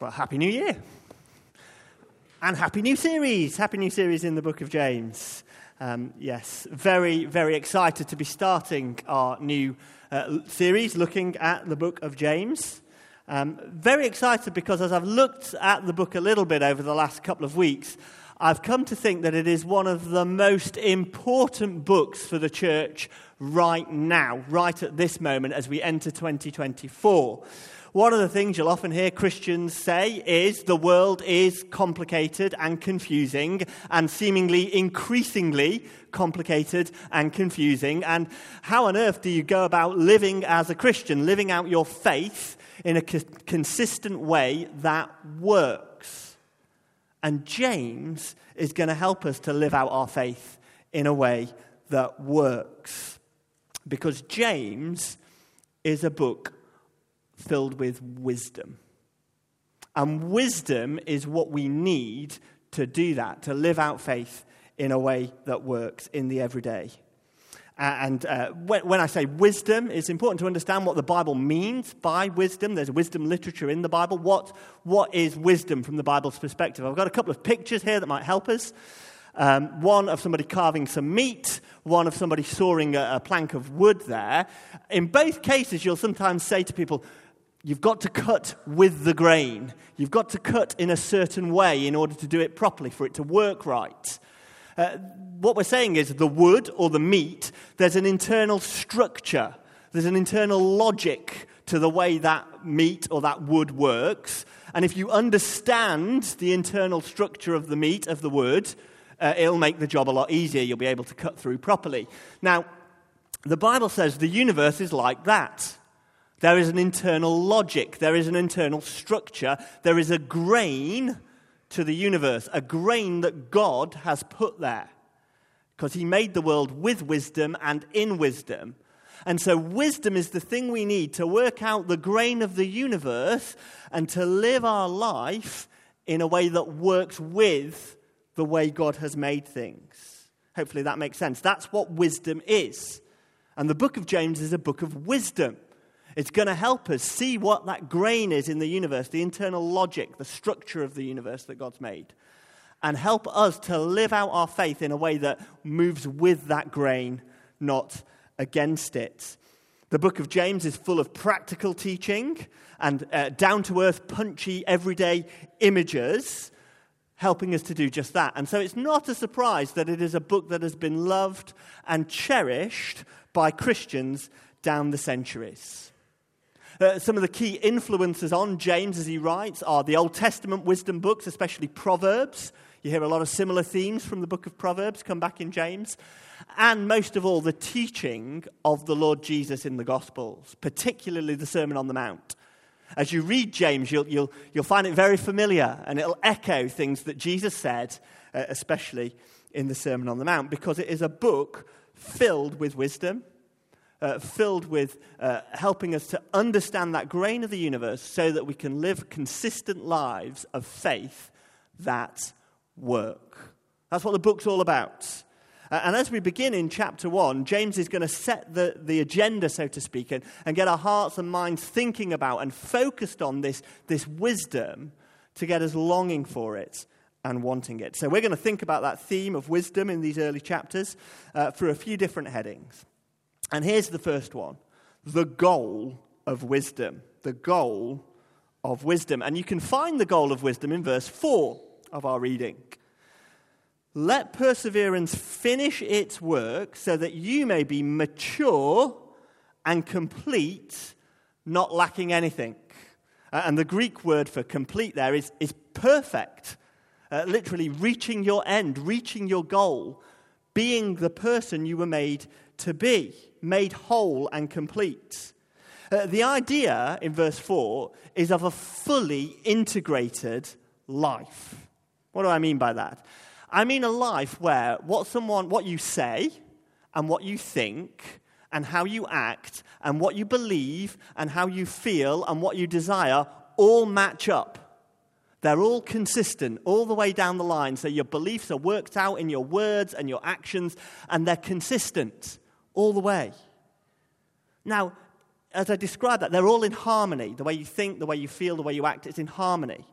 Well, Happy New Year. And Happy New Series. Happy New Series in the book of James. Um, yes, very, very excited to be starting our new uh, series looking at the book of James. Um, very excited because as I've looked at the book a little bit over the last couple of weeks, I've come to think that it is one of the most important books for the church right now, right at this moment as we enter 2024. One of the things you'll often hear Christians say is the world is complicated and confusing and seemingly increasingly complicated and confusing. And how on earth do you go about living as a Christian, living out your faith in a co- consistent way that works? And James is going to help us to live out our faith in a way that works. Because James is a book filled with wisdom. And wisdom is what we need to do that, to live out faith in a way that works in the everyday. And uh, when, I say wisdom, it's important to understand what the Bible means by wisdom. There's wisdom literature in the Bible. What, what is wisdom from the Bible's perspective? I've got a couple of pictures here that might help us. Um, one of somebody carving some meat, one of somebody sawing a, a plank of wood there. In both cases, you'll sometimes say to people, You've got to cut with the grain. You've got to cut in a certain way in order to do it properly, for it to work right. Uh, what we're saying is the wood or the meat, there's an internal structure, there's an internal logic to the way that meat or that wood works. And if you understand the internal structure of the meat, of the wood, uh, it'll make the job a lot easier. You'll be able to cut through properly. Now, the Bible says the universe is like that. There is an internal logic, there is an internal structure, there is a grain to the universe, a grain that God has put there. Because He made the world with wisdom and in wisdom. And so, wisdom is the thing we need to work out the grain of the universe and to live our life in a way that works with the way God has made things. Hopefully, that makes sense. That's what wisdom is. And the book of James is a book of wisdom. It's going to help us see what that grain is in the universe, the internal logic, the structure of the universe that God's made, and help us to live out our faith in a way that moves with that grain, not against it. The book of James is full of practical teaching and uh, down to earth, punchy, everyday images, helping us to do just that. And so it's not a surprise that it is a book that has been loved and cherished by Christians down the centuries. Uh, some of the key influences on James as he writes are the Old Testament wisdom books, especially Proverbs. You hear a lot of similar themes from the book of Proverbs come back in James. And most of all, the teaching of the Lord Jesus in the Gospels, particularly the Sermon on the Mount. As you read James, you'll, you'll, you'll find it very familiar and it'll echo things that Jesus said, uh, especially in the Sermon on the Mount, because it is a book filled with wisdom uh, filled with uh, helping us to understand that grain of the universe so that we can live consistent lives of faith that work. That's what the book's all about. Uh, and as we begin in chapter 1, James is going to set the, the agenda, so to speak, and, and get our hearts and minds thinking about and focused on this, this wisdom to get us longing for it and wanting it. So we're going to think about that theme of wisdom in these early chapters uh, through a few different headings. And here's the first one the goal of wisdom. The goal of wisdom. And you can find the goal of wisdom in verse 4 of our reading. Let perseverance finish its work so that you may be mature and complete, not lacking anything. Uh, and the Greek word for complete there is, is perfect, uh, literally reaching your end, reaching your goal, being the person you were made to be made whole and complete. Uh, the idea in verse 4 is of a fully integrated life. What do I mean by that? I mean a life where what someone what you say and what you think and how you act and what you believe and how you feel and what you desire all match up. They're all consistent all the way down the line. So your beliefs are worked out in your words and your actions, and they're consistent all the way. Now, as I describe that, they're all in harmony. The way you think, the way you feel, the way you act, it's in harmony.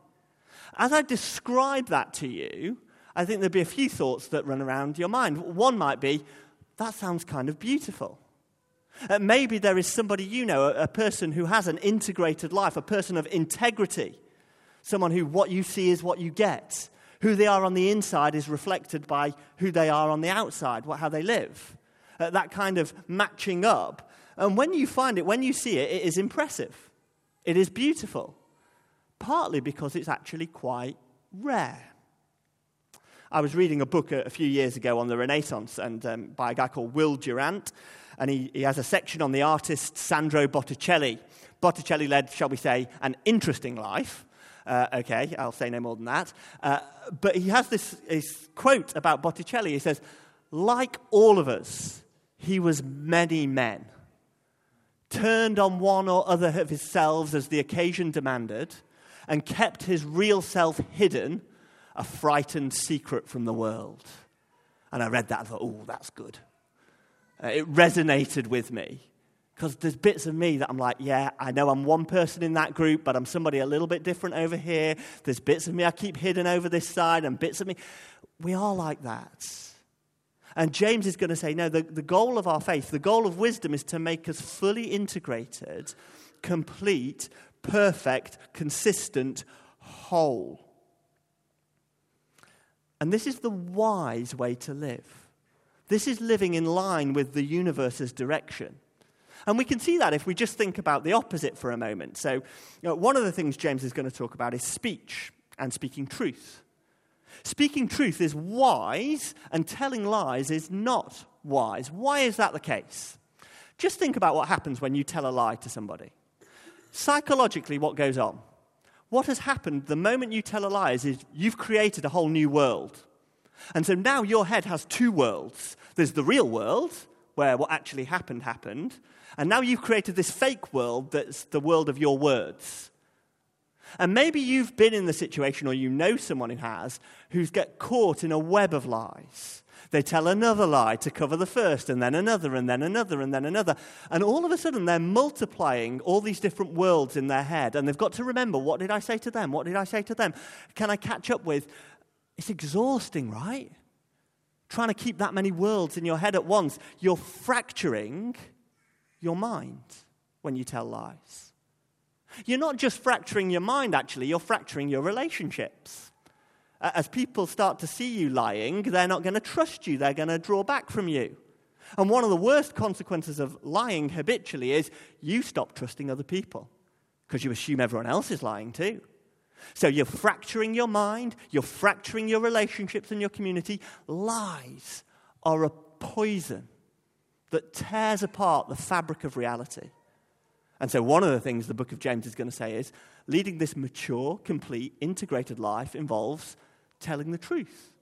As I describe that to you, I think there'd be a few thoughts that run around your mind. One might be, that sounds kind of beautiful. Uh, maybe there is somebody you know, a, a person who has an integrated life, a person of integrity, someone who what you see is what you get. Who they are on the inside is reflected by who they are on the outside, what, how they live. Uh, that kind of matching up. And when you find it, when you see it, it is impressive. It is beautiful. Partly because it's actually quite rare. I was reading a book a, a few years ago on the Renaissance and um, by a guy called Will Durant, and he, he has a section on the artist Sandro Botticelli. Botticelli led, shall we say, an interesting life. Uh, okay, I'll say no more than that. Uh, but he has this, this quote about Botticelli. He says, like all of us, he was many men, turned on one or other of his selves as the occasion demanded, and kept his real self hidden, a frightened secret from the world. And I read that and thought, oh, that's good. Uh, it resonated with me. Because there's bits of me that I'm like, yeah, I know I'm one person in that group, but I'm somebody a little bit different over here. There's bits of me I keep hidden over this side, and bits of me. We are like that. And James is going to say, no, the, the goal of our faith, the goal of wisdom is to make us fully integrated, complete, perfect, consistent, whole. And this is the wise way to live. This is living in line with the universe's direction. And we can see that if we just think about the opposite for a moment. So, you know, one of the things James is going to talk about is speech and speaking truth. Speaking truth is wise, and telling lies is not wise. Why is that the case? Just think about what happens when you tell a lie to somebody. Psychologically, what goes on? What has happened the moment you tell a lie is, is you've created a whole new world. And so now your head has two worlds. There's the real world, where what actually happened happened, and now you've created this fake world that's the world of your words. And maybe you've been in the situation, or you know someone who has, who's get caught in a web of lies. They tell another lie to cover the first, and then another, and then another, and then another. And all of a sudden, they're multiplying all these different worlds in their head. And they've got to remember what did I say to them? What did I say to them? Can I catch up with? It's exhausting, right? Trying to keep that many worlds in your head at once. You're fracturing your mind when you tell lies. You're not just fracturing your mind, actually, you're fracturing your relationships. As people start to see you lying, they're not going to trust you, they're going to draw back from you. And one of the worst consequences of lying habitually is you stop trusting other people because you assume everyone else is lying too. So you're fracturing your mind, you're fracturing your relationships and your community. Lies are a poison that tears apart the fabric of reality. And so, one of the things the book of James is going to say is leading this mature, complete, integrated life involves telling the truth.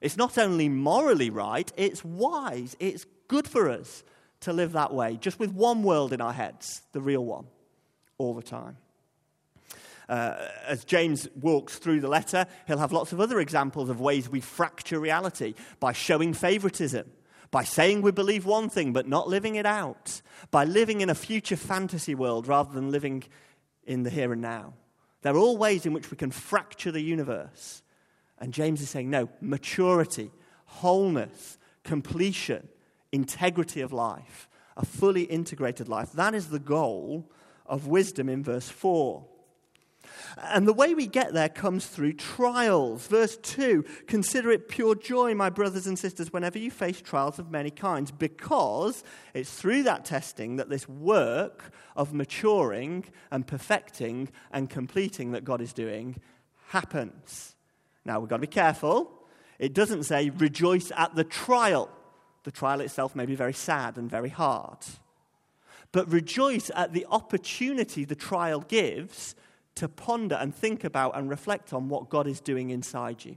It's not only morally right, it's wise, it's good for us to live that way, just with one world in our heads, the real one, all the time. Uh, as James walks through the letter, he'll have lots of other examples of ways we fracture reality by showing favoritism, by saying we believe one thing but not living it out, by living in a future fantasy world rather than living in the here and now. There are all ways in which we can fracture the universe. And James is saying, no, maturity, wholeness, completion, integrity of life, a fully integrated life. That is the goal of wisdom in verse 4. And the way we get there comes through trials. Verse 2 Consider it pure joy, my brothers and sisters, whenever you face trials of many kinds, because it's through that testing that this work of maturing and perfecting and completing that God is doing happens. Now, we've got to be careful. It doesn't say rejoice at the trial. The trial itself may be very sad and very hard. But rejoice at the opportunity the trial gives to ponder and think about and reflect on what God is doing inside you.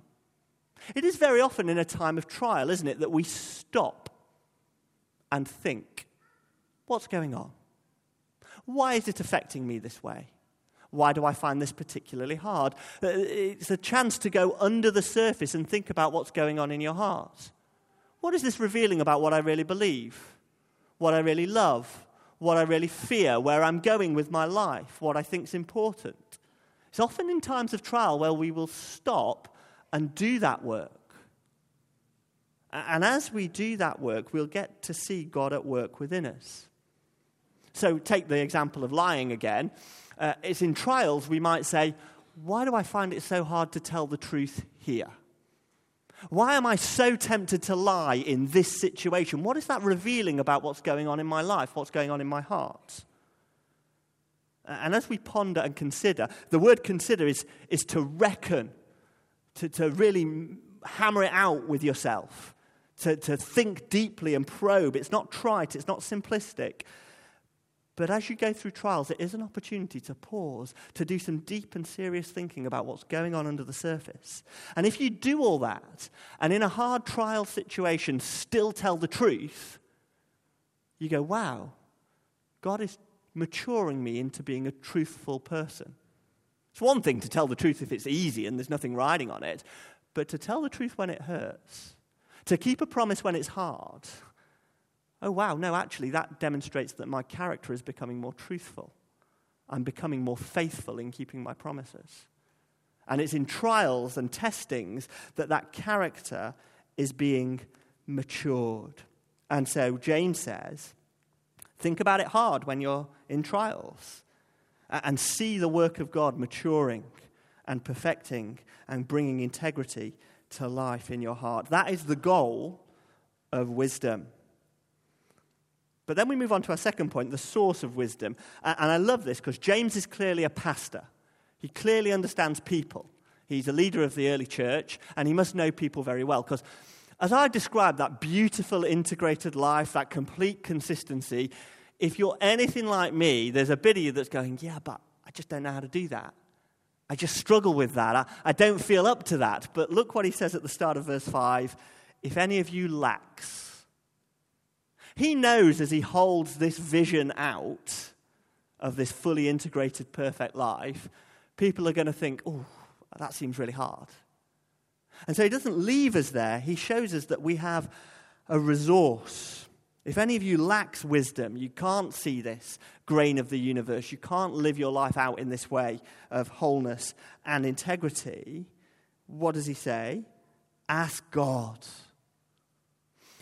It is very often in a time of trial, isn't it, that we stop and think, what's going on? Why is it affecting me this way? Why do I find this particularly hard? Uh, it's a chance to go under the surface and think about what's going on in your heart. What is this revealing about what I really believe? What I really love? what I really fear, where I'm going with my life, what I think is important. It's often in times of trial where we will stop and do that work. And as we do that work, we'll get to see God at work within us. So, take the example of lying again. Uh, it's in trials we might say, Why do I find it so hard to tell the truth here? Why am I so tempted to lie in this situation? What is that revealing about what's going on in my life, what's going on in my heart? And as we ponder and consider, the word consider is, is to reckon, to, to really hammer it out with yourself, to, to think deeply and probe. It's not trite, it's not simplistic. But as you go through trials, it is an opportunity to pause, to do some deep and serious thinking about what's going on under the surface. And if you do all that, and in a hard trial situation still tell the truth, you go, wow, God is maturing me into being a truthful person. It's one thing to tell the truth if it's easy and there's nothing riding on it, but to tell the truth when it hurts, to keep a promise when it's hard, oh, wow, no, actually, that demonstrates that my character is becoming more truthful. I'm becoming more faithful in keeping my promises. And it's in trials and testings that that character is being matured. And so James says, think about it hard when you're in trials and see the work of God maturing and perfecting and bringing integrity to life in your heart. That is the goal of wisdom. But then we move on to our second point, the source of wisdom. And I love this because James is clearly a pastor. He clearly understands people. He's a leader of the early church, and he must know people very well. Because as I described that beautiful integrated life, that complete consistency, if you're anything like me, there's a bit of you that's going, Yeah, but I just don't know how to do that. I just struggle with that. I, I don't feel up to that. But look what he says at the start of verse 5 If any of you lacks, he knows as he holds this vision out of this fully integrated, perfect life, people are going to think, oh, that seems really hard. And so he doesn't leave us there. He shows us that we have a resource. If any of you lacks wisdom, you can't see this grain of the universe, you can't live your life out in this way of wholeness and integrity, what does he say? Ask God.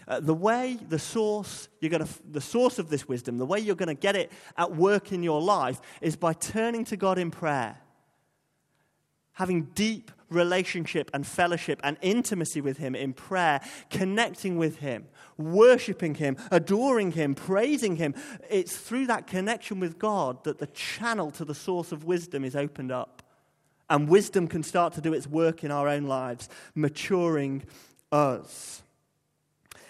Uh, the way, the source, you're to, the source of this wisdom, the way you're going to get it at work in your life is by turning to God in prayer, having deep relationship and fellowship and intimacy with Him in prayer, connecting with Him, worshiping Him, adoring Him, praising Him. It's through that connection with God that the channel to the source of wisdom is opened up. And wisdom can start to do its work in our own lives, maturing us.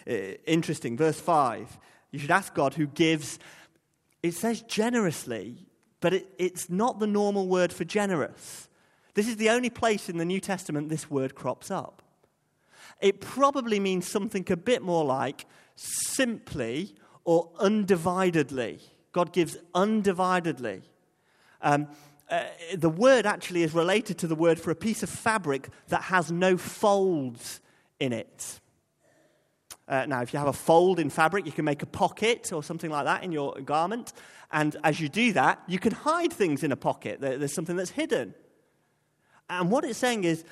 Interesting. Verse 5. You should ask God who gives, it says generously, but it, it's not the normal word for generous. This is the only place in the New Testament this word crops up. It probably means something a bit more like simply or undividedly. God gives undividedly. Um, uh, the word actually is related to the word for a piece of fabric that has no folds in it. Uh, now, if you have a fold in fabric, you can make a pocket or something like that in your garment. And as you do that, you can hide things in a pocket. There's something that's hidden. And what it's saying is,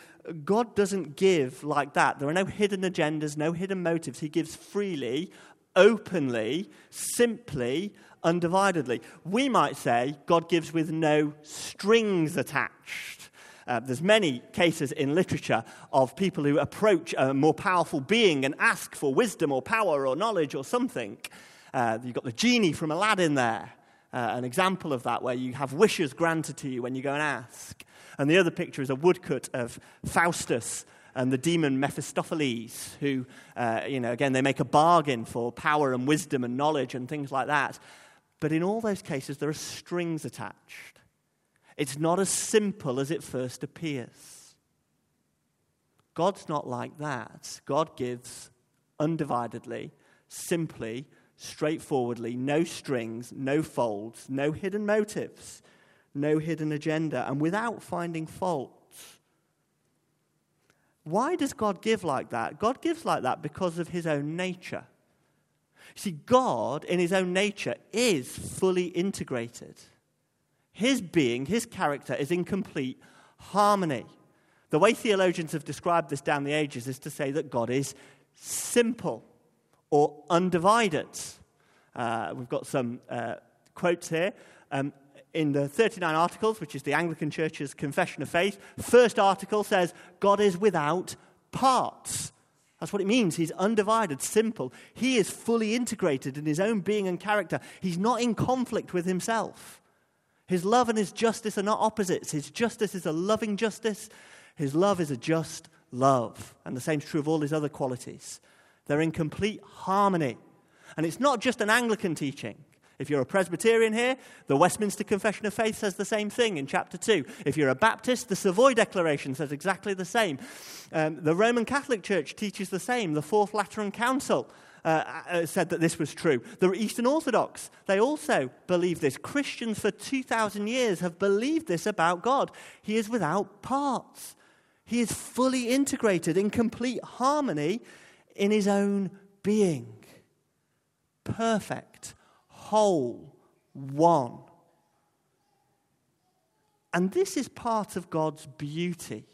God doesn't give like that. There are no hidden agendas, no hidden motives. He gives freely, openly, simply, undividedly. We might say God gives with no strings attached. Uh, there's many cases in literature of people who approach a more powerful being and ask for wisdom or power or knowledge or something. Uh, you've got the genie from Aladdin there, uh, an example of that, where you have wishes granted to you when you go and ask. And the other picture is a woodcut of Faustus and the demon Mephistopheles, who, uh, you know, again, they make a bargain for power and wisdom and knowledge and things like that. But in all those cases, there are strings attached. It's not as simple as it first appears. God's not like that. God gives undividedly, simply, straightforwardly, no strings, no folds, no hidden motives, no hidden agenda, and without finding fault. Why does God give like that? God gives like that because of his own nature. See, God, in his own nature, is fully integrated. His being, his character, is in complete harmony. The way theologians have described this down the ages is to say that God is simple or undivided. Uh, we've got some uh, quotes here. Um, in the 39 Articles, which is the Anglican Church's confession of faith, first article says, God is without parts. That's what it means. He's undivided, simple. He is fully integrated in his own being and character. He's not in conflict with himself. His love and his justice are not opposites. His justice is a loving justice, his love is a just love. And the same is true of all his other qualities. They're in complete harmony. And it's not just an Anglican teaching. If you're a Presbyterian here, the Westminster Confession of Faith says the same thing in chapter 2. If you're a Baptist, the Savoy Declaration says exactly the same. Um, the Roman Catholic Church teaches the same. The Fourth Lateran Council uh, uh, said that this was true. The Eastern Orthodox, they also believe this. Christians for 2,000 years have believed this about God. He is without parts, He is fully integrated in complete harmony in His own being. Perfect whole, one. And this is part of God's beauty.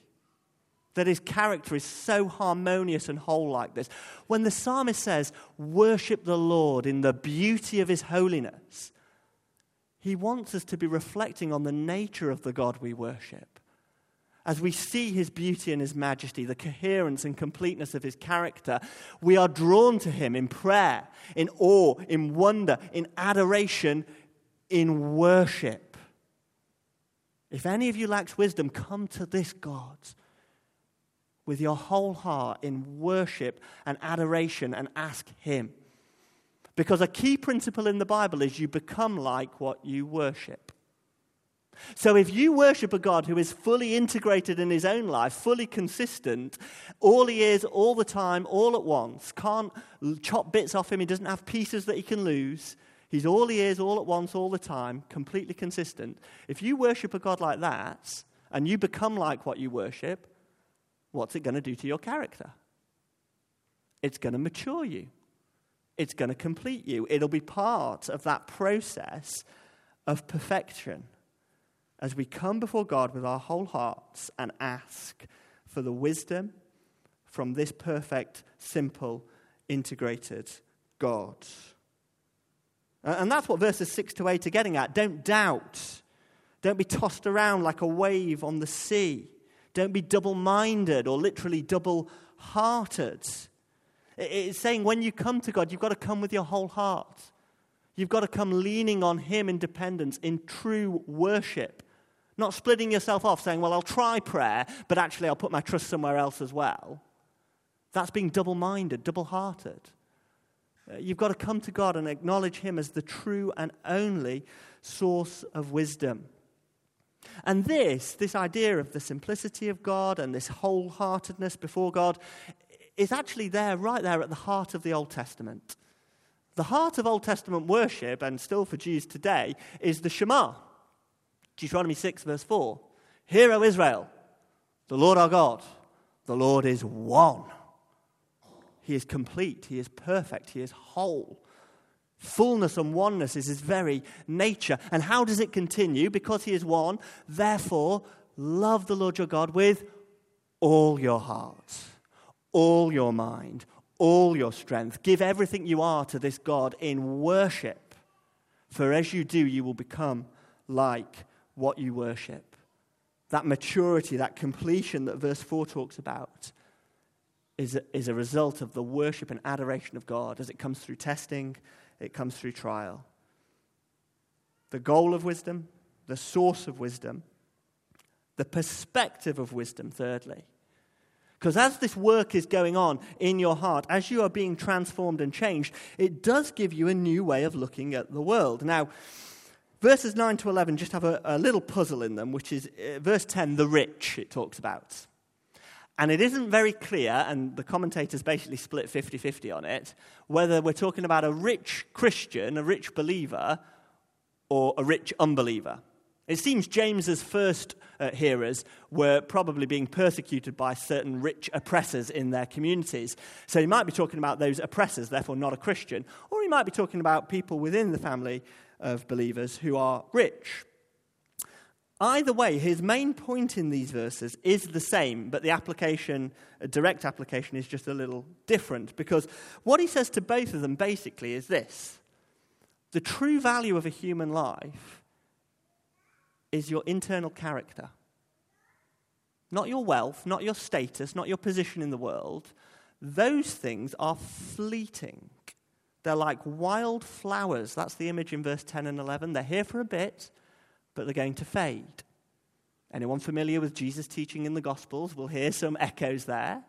That his character is so harmonious and whole like this. When the psalmist says, Worship the Lord in the beauty of his holiness, he wants us to be reflecting on the nature of the God we worship as we see his beauty and his majesty, the coherence and completeness of his character, we are drawn to him in prayer, in awe, in wonder, in adoration, in worship. If any of you lacks wisdom, come to this God with your whole heart in worship and adoration and ask him. Because a key principle in the Bible is you become like what you worship. So if you worship a God who is fully integrated in his own life, fully consistent, all he is, all the time, all at once, can't chop bits off him, he doesn't have pieces that he can lose. He's all he is, all at once, all the time, completely consistent. If you worship a God like that, and you become like what you worship, what's it going to do to your character? It's going to mature you. It's going to complete you. It'll be part of that process of perfection as we come before God with our whole hearts and ask for the wisdom from this perfect, simple, integrated God. And that's what verses 6 to 8 are getting at. Don't doubt. Don't be tossed around like a wave on the sea. Don't be double minded or literally double hearted. It's saying when you come to God, you've got to come with your whole heart. You've got to come leaning on Him in dependence, in true worship. Not splitting yourself off, saying, well, I'll try prayer, but actually I'll put my trust somewhere else as well. That's being double minded, double hearted. Uh, you've got to come to God and acknowledge Him as the true and only source of wisdom. And this, this idea of the simplicity of God and this wholeheartedness before God, is actually there, right there at the heart of the Old Testament. The heart of Old Testament worship, and still for Jews today, is the Shema. Deuteronomy 6, verse 4. Hear, O Israel, the Lord our God, the Lord is one. He is complete, He is perfect, He is whole. Fullness and oneness is His very nature. And how does it continue? Because He is one, therefore, love the Lord your God with all your heart, all your mind, all your strength. Give everything you are to this God in worship. For as you do, you will become like what you worship. That maturity, that completion that verse 4 talks about, is a, is a result of the worship and adoration of God as it comes through testing, it comes through trial. The goal of wisdom, the source of wisdom, the perspective of wisdom, thirdly. Because as this work is going on in your heart, as you are being transformed and changed, it does give you a new way of looking at the world. Now, Verses 9 to 11 just have a, a little puzzle in them, which is uh, verse 10, the rich, it talks about. And it isn't very clear, and the commentators basically split 50 50 on it, whether we're talking about a rich Christian, a rich believer, or a rich unbeliever. It seems James's first uh, hearers were probably being persecuted by certain rich oppressors in their communities. So he might be talking about those oppressors, therefore not a Christian, or he might be talking about people within the family of believers who are rich. Either way, his main point in these verses is the same, but the application, direct application, is just a little different because what he says to both of them basically is this the true value of a human life is your internal character. Not your wealth, not your status, not your position in the world. Those things are fleeting. They're like wild flowers. That's the image in verse 10 and 11. They're here for a bit, but they're going to fade. Anyone familiar with Jesus' teaching in the Gospels will hear some echoes there.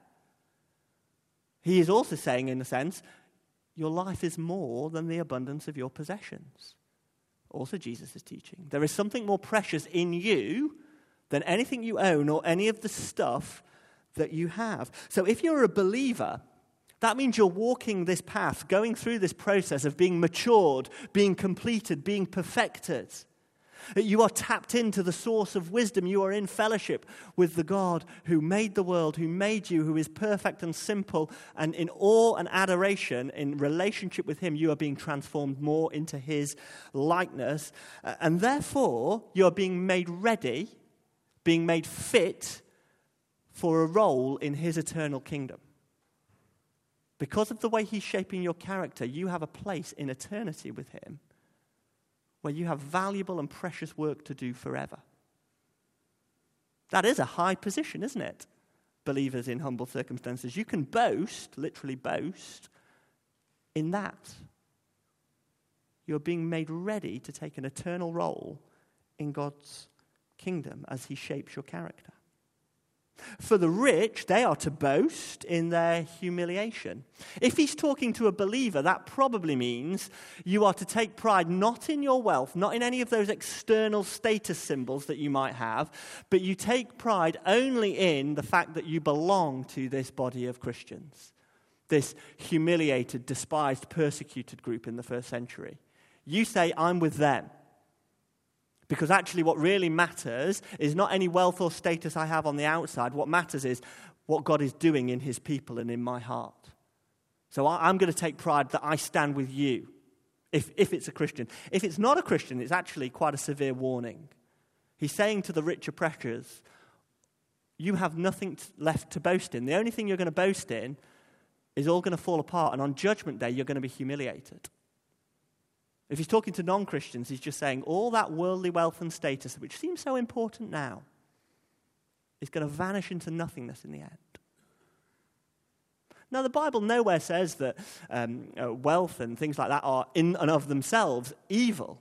He is also saying, in a sense, your life is more than the abundance of your possessions. Also, Jesus is teaching. There is something more precious in you than anything you own or any of the stuff that you have. So, if you're a believer, that means you're walking this path, going through this process of being matured, being completed, being perfected. You are tapped into the source of wisdom. You are in fellowship with the God who made the world, who made you, who is perfect and simple. And in awe and adoration, in relationship with Him, you are being transformed more into His likeness. And therefore, you are being made ready, being made fit for a role in His eternal kingdom. Because of the way He's shaping your character, you have a place in eternity with Him where you have valuable and precious work to do forever. That is a high position, isn't it? Believers in humble circumstances. You can boast, literally boast, in that. You're being made ready to take an eternal role in God's kingdom as He shapes your character. For the rich, they are to boast in their humiliation. If he's talking to a believer, that probably means you are to take pride not in your wealth, not in any of those external status symbols that you might have, but you take pride only in the fact that you belong to this body of Christians, this humiliated, despised, persecuted group in the first century. You say, I'm with them. Because actually, what really matters is not any wealth or status I have on the outside. What matters is what God is doing in his people and in my heart. So I, am going to take pride that I stand with you if, if it's a Christian. If it's not a Christian, it's actually quite a severe warning. He's saying to the richer pressures, You have nothing left to boast in. The only thing you're going to boast in is all going to fall apart. And on Judgment Day, you're going to be humiliated. If he's talking to non Christians, he's just saying all that worldly wealth and status, which seems so important now, is going to vanish into nothingness in the end. Now, the Bible nowhere says that um, uh, wealth and things like that are in and of themselves evil.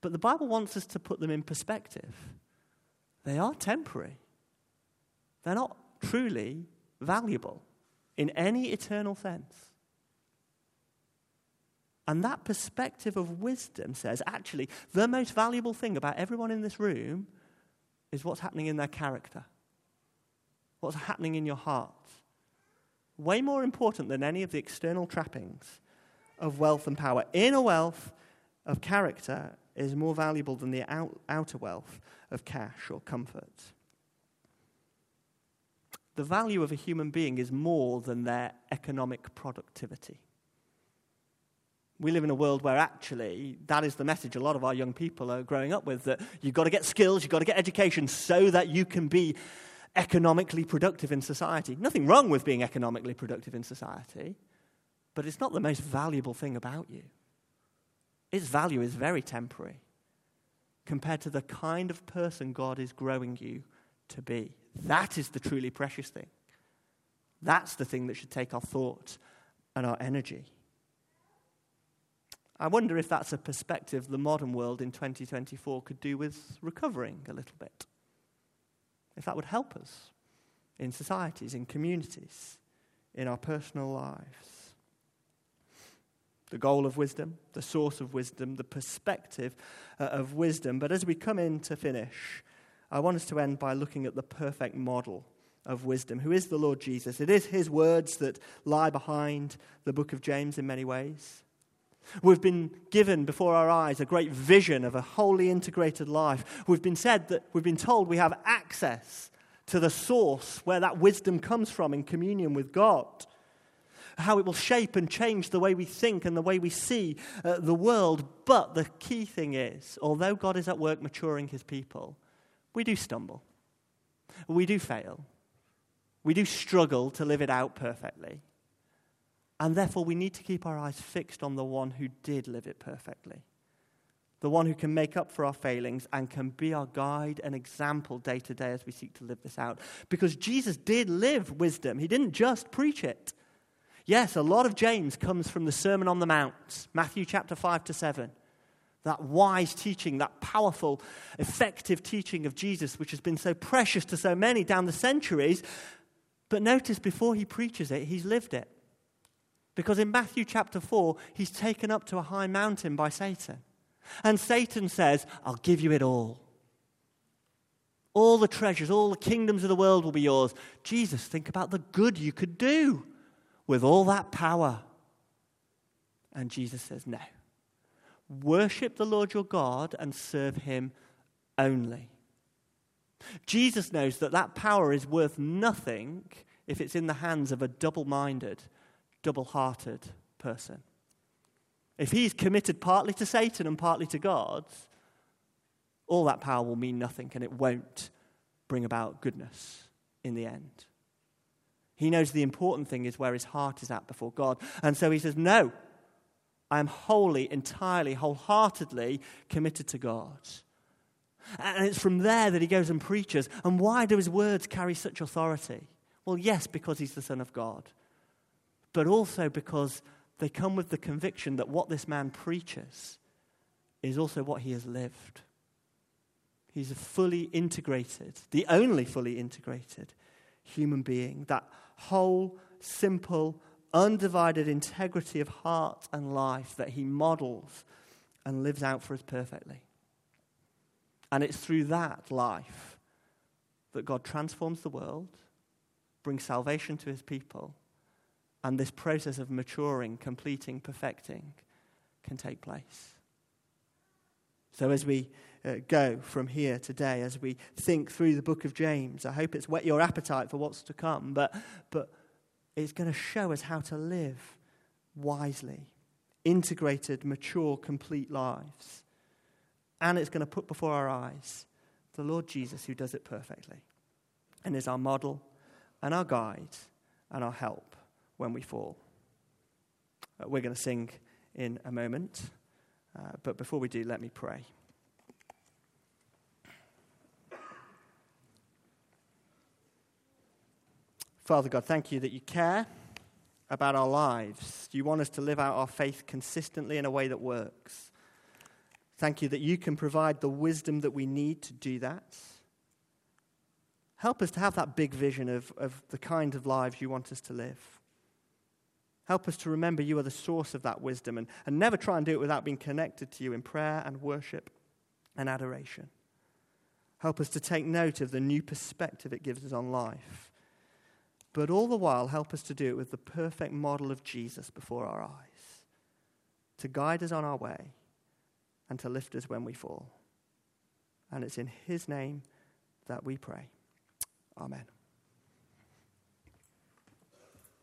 But the Bible wants us to put them in perspective. They are temporary, they're not truly valuable in any eternal sense. And that perspective of wisdom says actually, the most valuable thing about everyone in this room is what's happening in their character, what's happening in your heart. Way more important than any of the external trappings of wealth and power. Inner wealth of character is more valuable than the out, outer wealth of cash or comfort. The value of a human being is more than their economic productivity. We live in a world where actually that is the message a lot of our young people are growing up with that you've got to get skills, you've got to get education so that you can be economically productive in society. Nothing wrong with being economically productive in society, but it's not the most valuable thing about you. Its value is very temporary compared to the kind of person God is growing you to be. That is the truly precious thing. That's the thing that should take our thought and our energy. I wonder if that's a perspective the modern world in 2024 could do with recovering a little bit. If that would help us in societies, in communities, in our personal lives. The goal of wisdom, the source of wisdom, the perspective uh, of wisdom. But as we come in to finish, I want us to end by looking at the perfect model of wisdom, who is the Lord Jesus. It is his words that lie behind the book of James in many ways. We've been given before our eyes a great vision of a wholly integrated life. We've been said that we've been told we have access to the source where that wisdom comes from in communion with God. How it will shape and change the way we think and the way we see uh, the world. But the key thing is, although God is at work maturing his people, we do stumble. We do fail. We do struggle to live it out perfectly. And therefore, we need to keep our eyes fixed on the one who did live it perfectly. The one who can make up for our failings and can be our guide and example day to day as we seek to live this out. Because Jesus did live wisdom, he didn't just preach it. Yes, a lot of James comes from the Sermon on the Mount, Matthew chapter 5 to 7. That wise teaching, that powerful, effective teaching of Jesus, which has been so precious to so many down the centuries. But notice before he preaches it, he's lived it. Because in Matthew chapter 4, he's taken up to a high mountain by Satan. And Satan says, I'll give you it all. All the treasures, all the kingdoms of the world will be yours. Jesus, think about the good you could do with all that power. And Jesus says, No. Worship the Lord your God and serve him only. Jesus knows that that power is worth nothing if it's in the hands of a double minded, double hearted person. If he's committed partly to Satan and partly to God, all that power will mean nothing and it won't bring about goodness in the end. He knows the important thing is where his heart is at before God. And so he says, No, I am wholly, entirely, wholeheartedly committed to God. And it's from there that he goes and preaches. And why do his words carry such authority? Well, yes, because he's the Son of God, but also because they come with the conviction that what this man preaches is also what he has lived. He's a fully integrated, the only fully integrated human being. That whole, simple, undivided integrity of heart and life that he models and lives out for us perfectly. And it's through that life that God transforms the world, brings salvation to his people, and this process of maturing, completing, perfecting can take place. So, as we uh, go from here today, as we think through the book of James, I hope it's whet your appetite for what's to come, but, but it's going to show us how to live wisely, integrated, mature, complete lives. And it's going to put before our eyes the Lord Jesus who does it perfectly and is our model and our guide and our help when we fall. Uh, we're going to sing in a moment, uh, but before we do, let me pray. Father God, thank you that you care about our lives. You want us to live out our faith consistently in a way that works. Thank you that you can provide the wisdom that we need to do that. Help us to have that big vision of, of the kind of lives you want us to live. Help us to remember you are the source of that wisdom and, and never try and do it without being connected to you in prayer and worship and adoration. Help us to take note of the new perspective it gives us on life but all the while, help us to do it with the perfect model of Jesus before our eyes, to guide us on our way and to lift us when we fall. And it's in His name that we pray. Amen.